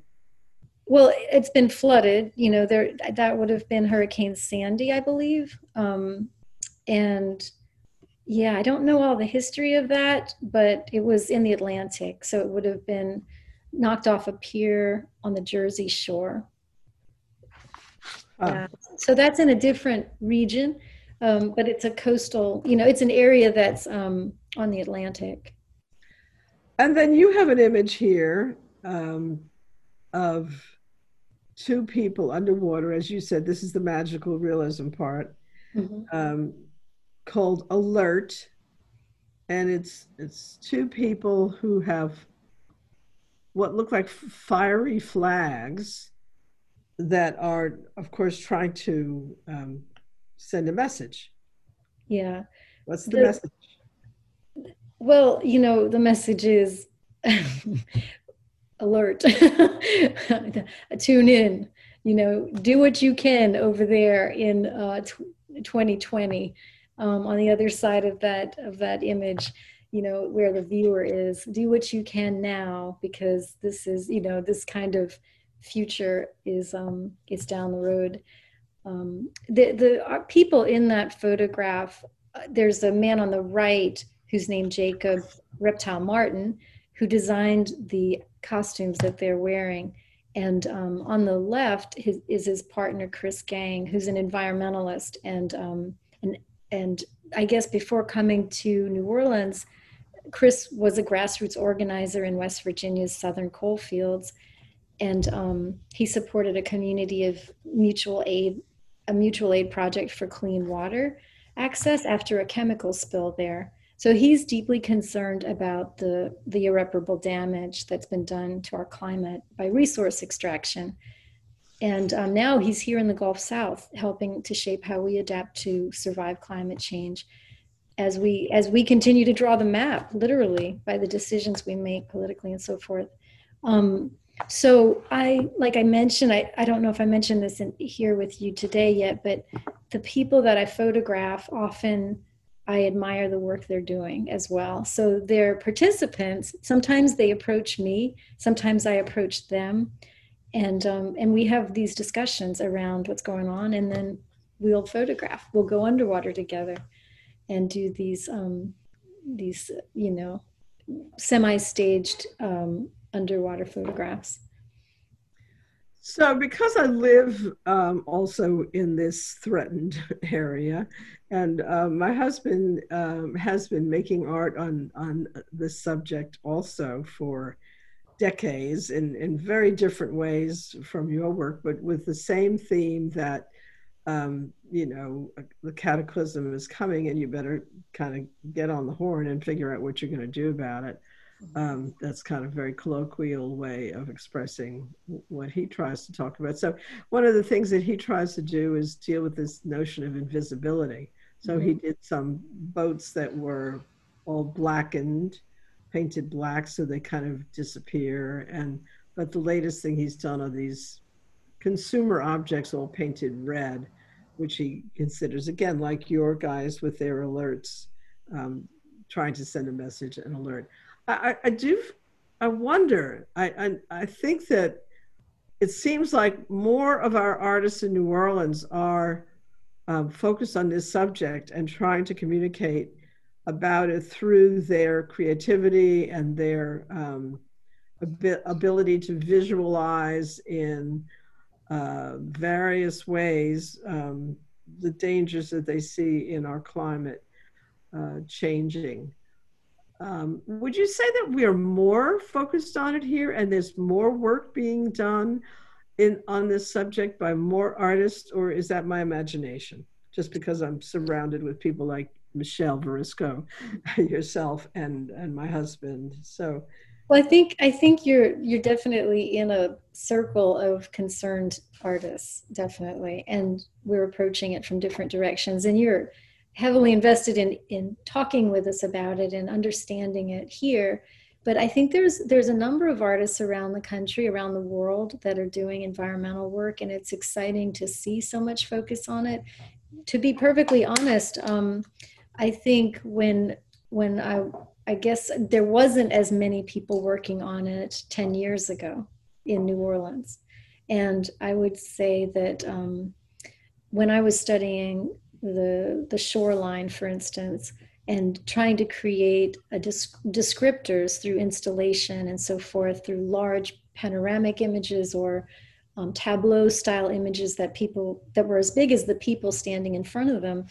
Well, it's been flooded. You know, there that would have been Hurricane Sandy, I believe. Um, and yeah, I don't know all the history of that, but it was in the Atlantic, so it would have been knocked off a pier on the Jersey shore. Oh. so that's in a different region, um, but it's a coastal. You know, it's an area that's um, on the Atlantic. And then you have an image here um, of two people underwater, as you said, this is the magical realism part, mm-hmm. um, called Alert. And it's it's two people who have what look like fiery flags that are, of course, trying to um, send a message. Yeah. What's the, the message? Well, you know, the message is [laughs] alert. [laughs] Tune in you know, do what you can over there in uh, 2020 um, on the other side of that of that image you know where the viewer is. Do what you can now because this is you know this kind of future is um is down the road. Um the the people in that photograph uh, there's a man on the right who's named jacob reptile martin who designed the costumes that they're wearing. And um, on the left his, is his partner chris gang who's an environmentalist. And um, and and i guess before coming to new orleans chris was a grassroots organizer in west virginia's southern coal fields and um, he supported a community of mutual aid a mutual aid project for clean water access after a chemical spill there so he's deeply concerned about the, the irreparable damage that's been done to our climate by resource extraction. And um, now he's here in the Gulf South, helping to shape how we adapt to survive climate change as we as we continue to draw the map, literally by the decisions we make politically and so forth. Um, so I, like I mentioned, I, I don't know if I mentioned this in, here with you today yet, but the people that I photograph often I admire the work they're doing as well. So they're participants. Sometimes they approach me, sometimes I approach them, and um, and we have these discussions around what's going on, and then we'll photograph. We'll go underwater together, and do these um, these you know semi-staged um, underwater photographs. So, because I live um, also in this threatened [laughs] area, and uh, my husband um, has been making art on on this subject also for decades in in very different ways from your work, but with the same theme that um, you know the cataclysm is coming, and you better kind of get on the horn and figure out what you're going to do about it. Um, that's kind of very colloquial way of expressing what he tries to talk about. So one of the things that he tries to do is deal with this notion of invisibility. So he mm-hmm. did some boats that were all blackened, painted black, so they kind of disappear. And but the latest thing he's done are these consumer objects all painted red, which he considers again like your guys with their alerts, um, trying to send a message and alert. I, I do. I wonder. I, I I think that it seems like more of our artists in New Orleans are um, focused on this subject and trying to communicate about it through their creativity and their um, ab- ability to visualize in uh, various ways um, the dangers that they see in our climate uh, changing. Um, would you say that we are more focused on it here and there's more work being done in on this subject by more artists, or is that my imagination? Just because I'm surrounded with people like Michelle Varisco, [laughs] yourself, and and my husband. So, well, I think I think you're you're definitely in a circle of concerned artists, definitely, and we're approaching it from different directions. And you're heavily invested in in talking with us about it and understanding it here. But i think there's there's a number of artists around the country around the world that are doing environmental work and it's exciting to see so much focus on it. To be perfectly honest um, i think when when i i guess there wasn't as many people working on it 10 years ago in new orleans. And i would say that um, when i was studying the the shoreline, for instance, and trying to create descriptors through installation and so forth through large panoramic images or um, tableau style images that people that were as big as the people standing in front of them.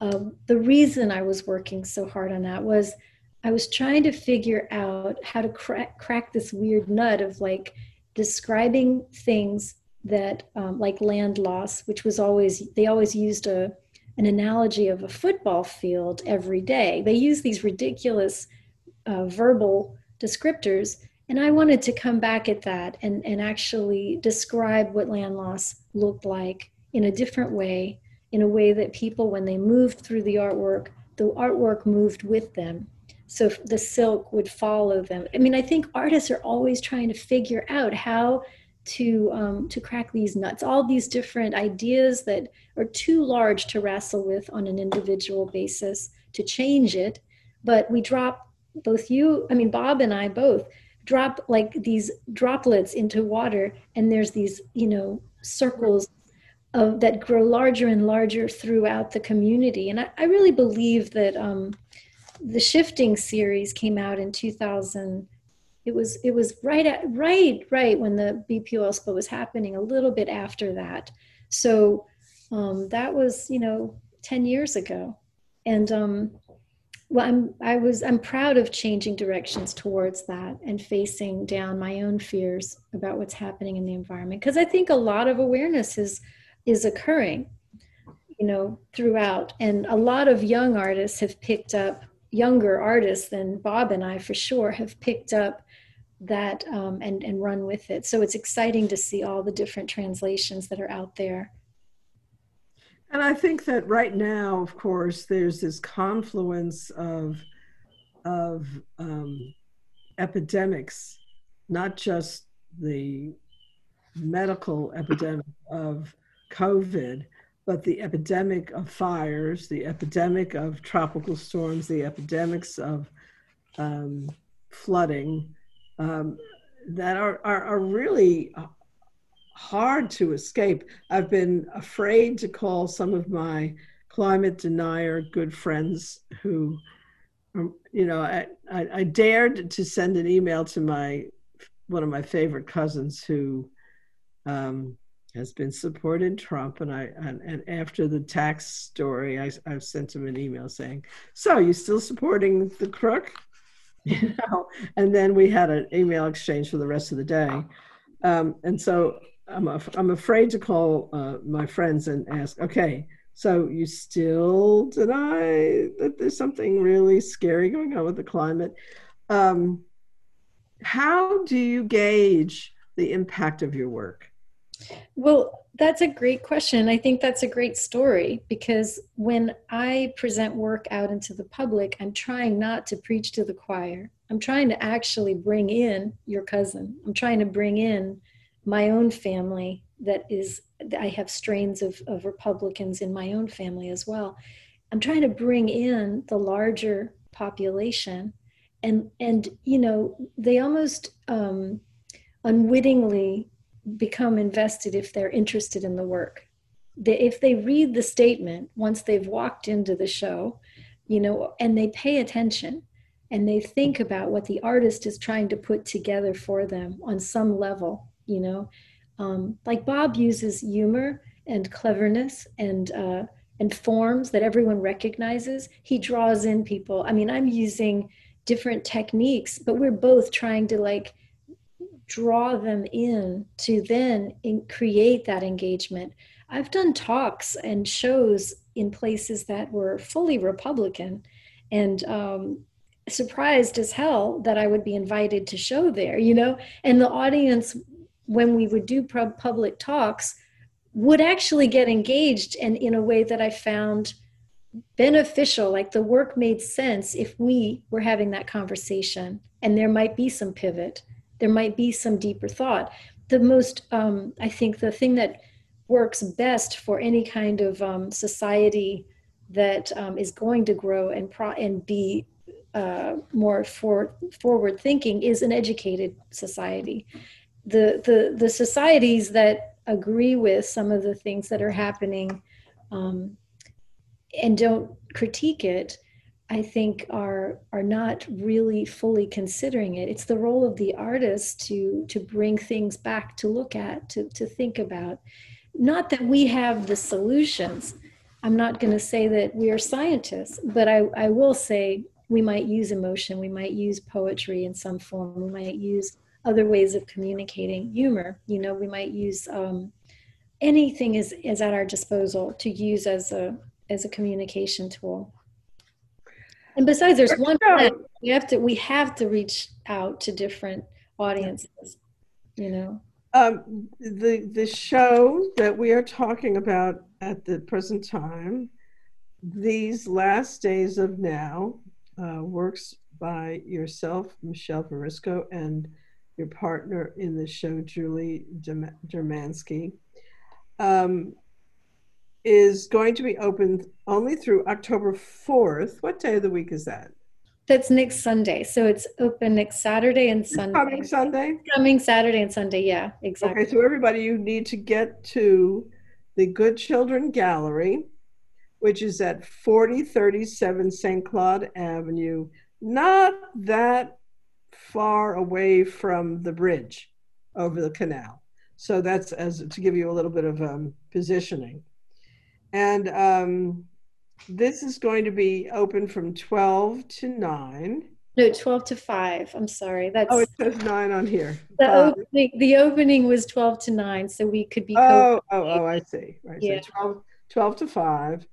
Uh, the reason I was working so hard on that was I was trying to figure out how to crack, crack this weird nut of like describing things that um, like land loss, which was always they always used a an analogy of a football field every day. They use these ridiculous uh, verbal descriptors. And I wanted to come back at that and, and actually describe what land loss looked like in a different way, in a way that people, when they moved through the artwork, the artwork moved with them. So the silk would follow them. I mean, I think artists are always trying to figure out how to um, to crack these nuts. All these different ideas that are too large to wrestle with on an individual basis to change it, but we drop both you, I mean Bob and I both drop like these droplets into water, and there's these you know circles of that grow larger and larger throughout the community. And I, I really believe that um, the shifting series came out in 2000 it was it was right at right right when the BPO OSPA was happening a little bit after that. So um, that was you know 10 years ago. And um, well I'm I was I'm proud of changing directions towards that and facing down my own fears about what's happening in the environment. Because I think a lot of awareness is is occurring you know throughout. And a lot of young artists have picked up younger artists than Bob and I for sure have picked up that um, and and run with it. So it's exciting to see all the different translations that are out there. And I think that right now, of course, there's this confluence of of um, epidemics, not just the medical epidemic of COVID, but the epidemic of fires, the epidemic of tropical storms, the epidemics of um, flooding um, that are, are, are really hard to escape. I've been afraid to call some of my climate denier good friends who, um, you know, I, I, I dared to send an email to my one of my favorite cousins who um, has been supporting Trump, and I and, and after the tax story, I, I've sent him an email saying, "So you still supporting the crook?" [laughs] You know, and then we had an email exchange for the rest of the day, um, and so I'm af- I'm afraid to call uh, my friends and ask, "Okay, so you still deny that there's something really scary going on with the climate?" Um, how do you gauge the impact of your work? Well, that's a great question. I think that's a great story because when I present work out into the public, I'm trying not to preach to the choir. I'm trying to actually bring in your cousin. I'm trying to bring in my own family that is, I have strains of, of Republicans in my own family as well. I'm trying to bring in the larger population. And, and you know, they almost um, unwittingly become invested if they're interested in the work. They, if they read the statement once they've walked into the show, you know, and they pay attention and they think about what the artist is trying to put together for them on some level, you know, um, like Bob uses humor and cleverness and uh, and forms that everyone recognizes. He draws in people. I mean, I'm using different techniques, but we're both trying to like draw them in to then in create that engagement. I've done talks and shows in places that were fully Republican and um, surprised as hell that I would be invited to show there, you know? And the audience, when we would do public talks, would actually get engaged and in a way that I found beneficial. Like the work made sense if we were having that conversation and there might be some pivot there might be some deeper thought. The most, um, I think, the thing that works best for any kind of um, society that um, is going to grow and pro- and be uh, more for, forward thinking is an educated society. The, the the societies that agree with some of the things that are happening um, and don't critique it I think are are not really fully considering it. It's the role of the artist to to bring things back to look at, to to think about. Not that we have the solutions. I'm not going to say that we are scientists, but I, I will say we might use emotion, we might use poetry in some form, we might use other ways of communicating humor. You know, we might use um, anything is is at our disposal to use as a as a communication tool. And besides, there's one we have to we have to reach out to different audiences. You know. Um, the the show that we are talking about at the present time, these last days of now, uh, works by yourself, Michelle Varisco, and your partner in the show, Julie Dermansky, um, is going to be open only through October 4th. What day of the week is that? That's next Sunday. So it's open next Saturday and Sunday. Coming Sunday? Coming Saturday and Sunday, yeah, exactly. Okay, so everybody, you need to get to the Good Children Gallery, which is at 4037 St. Claude Avenue, not that far away from the bridge over the canal. So that's as to give you a little bit of um, positioning. And um, this is going to be open from 12 to 9. No, 12 to 5. I'm sorry. That's Oh, it says 9 on here. The opening the opening was 12 to 9, so we could be Oh, oh, oh, I see. Right. Yeah. So 12, 12 to 5.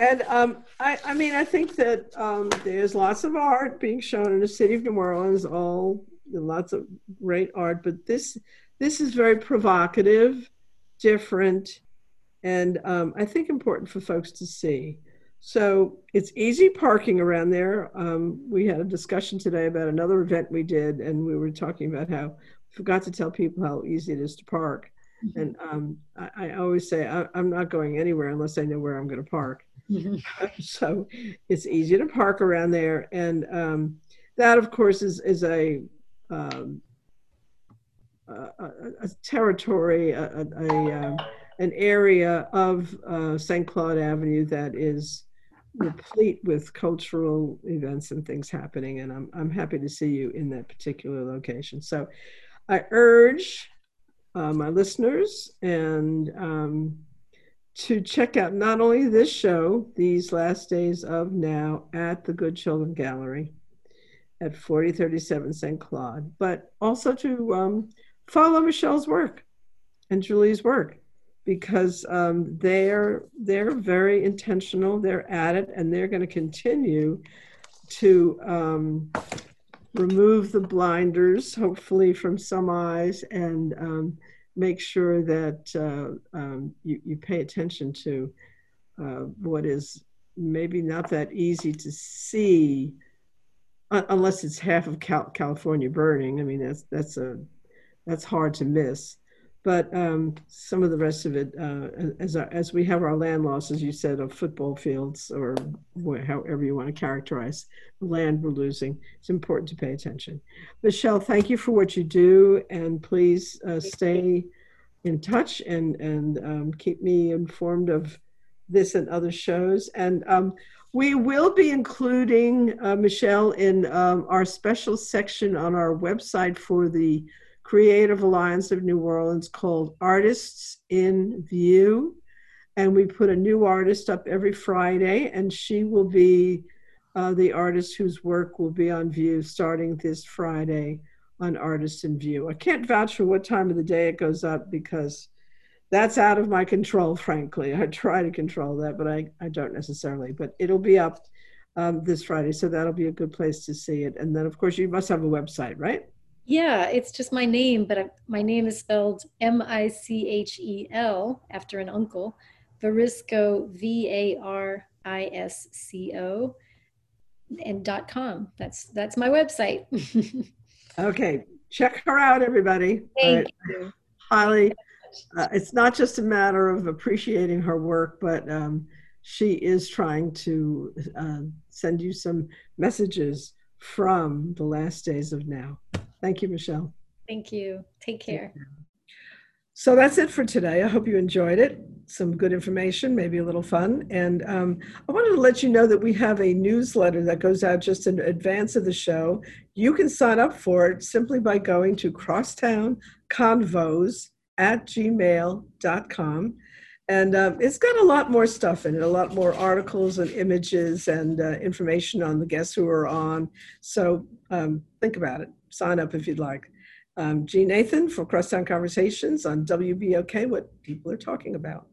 And um, I, I mean, I think that um, there's lots of art being shown in the city of New Orleans, all lots of great art, but this this is very provocative, different, and um, I think important for folks to see. So it's easy parking around there. Um, we had a discussion today about another event we did, and we were talking about how forgot to tell people how easy it is to park. Mm-hmm. And um, I, I, always say I, am not going anywhere unless I know where I'm going to park. Mm-hmm. [laughs] so it's easy to park around there, and um, that, of course, is is a um, a, a, territory, a, a, um, an area of uh, St. Claude Avenue that is replete with cultural events and things happening. And I'm, I'm happy to see you in that particular location. So I urge uh, my listeners and um, to check out not only this show, these last days of now at the Good Children Gallery at 4037 St. Claude, but also to um, follow Michelle's work and Julie's work because um, they're they're very intentional. They're at it, and they're going to continue to um, remove the blinders, hopefully from some eyes, and um, make sure that uh, um, you, you pay attention to uh, what is maybe not that easy to see unless it's half of Cal- California burning. I mean, that's that's a that's hard to miss. But um, some of the rest of it, uh, as, our, as we have our land loss, as you said, of football fields or however you want to characterize the land we're losing, it's important to pay attention. Michelle, thank you for what you do, and please uh, stay in touch and and um, keep me informed of this and other shows. And um, we will be including uh, Michelle in um, our special section on our website for the Creative Alliance of New Orleans called Artists in View. And we put a new artist up every Friday, and she will be uh, the artist whose work will be on view starting this Friday on Artists in View. I can't vouch for what time of the day it goes up because that's out of my control, frankly. I try to control that, but I, I don't necessarily. But it'll be up um, this Friday, so that'll be a good place to see it. And then, of course, you must have a website, right? Yeah, it's just my name, but I, my name is spelled M I C H E L after an uncle. Varisco, V A R I S C O, and dot com. That's that's my website. [laughs] okay, check her out, everybody. Thank you. Highly. Uh, it's not just a matter of appreciating her work, but um, she is trying to uh, send you some messages from the last days of now. Thank you, Michelle. Thank you. Take care. So that's it for today. I hope you enjoyed it. Some good information, maybe a little fun. And um, I wanted to let you know that we have a newsletter that goes out just in advance of the show. You can sign up for it simply by going to crosstownconvos at gmail.com. And uh, it's got a lot more stuff in it, a lot more articles and images and uh, information on the guests who are on. So um, think about it sign up if you'd like. Um, Jeanne Nathan for Crosstown Conversations on WBOK, what people are talking about.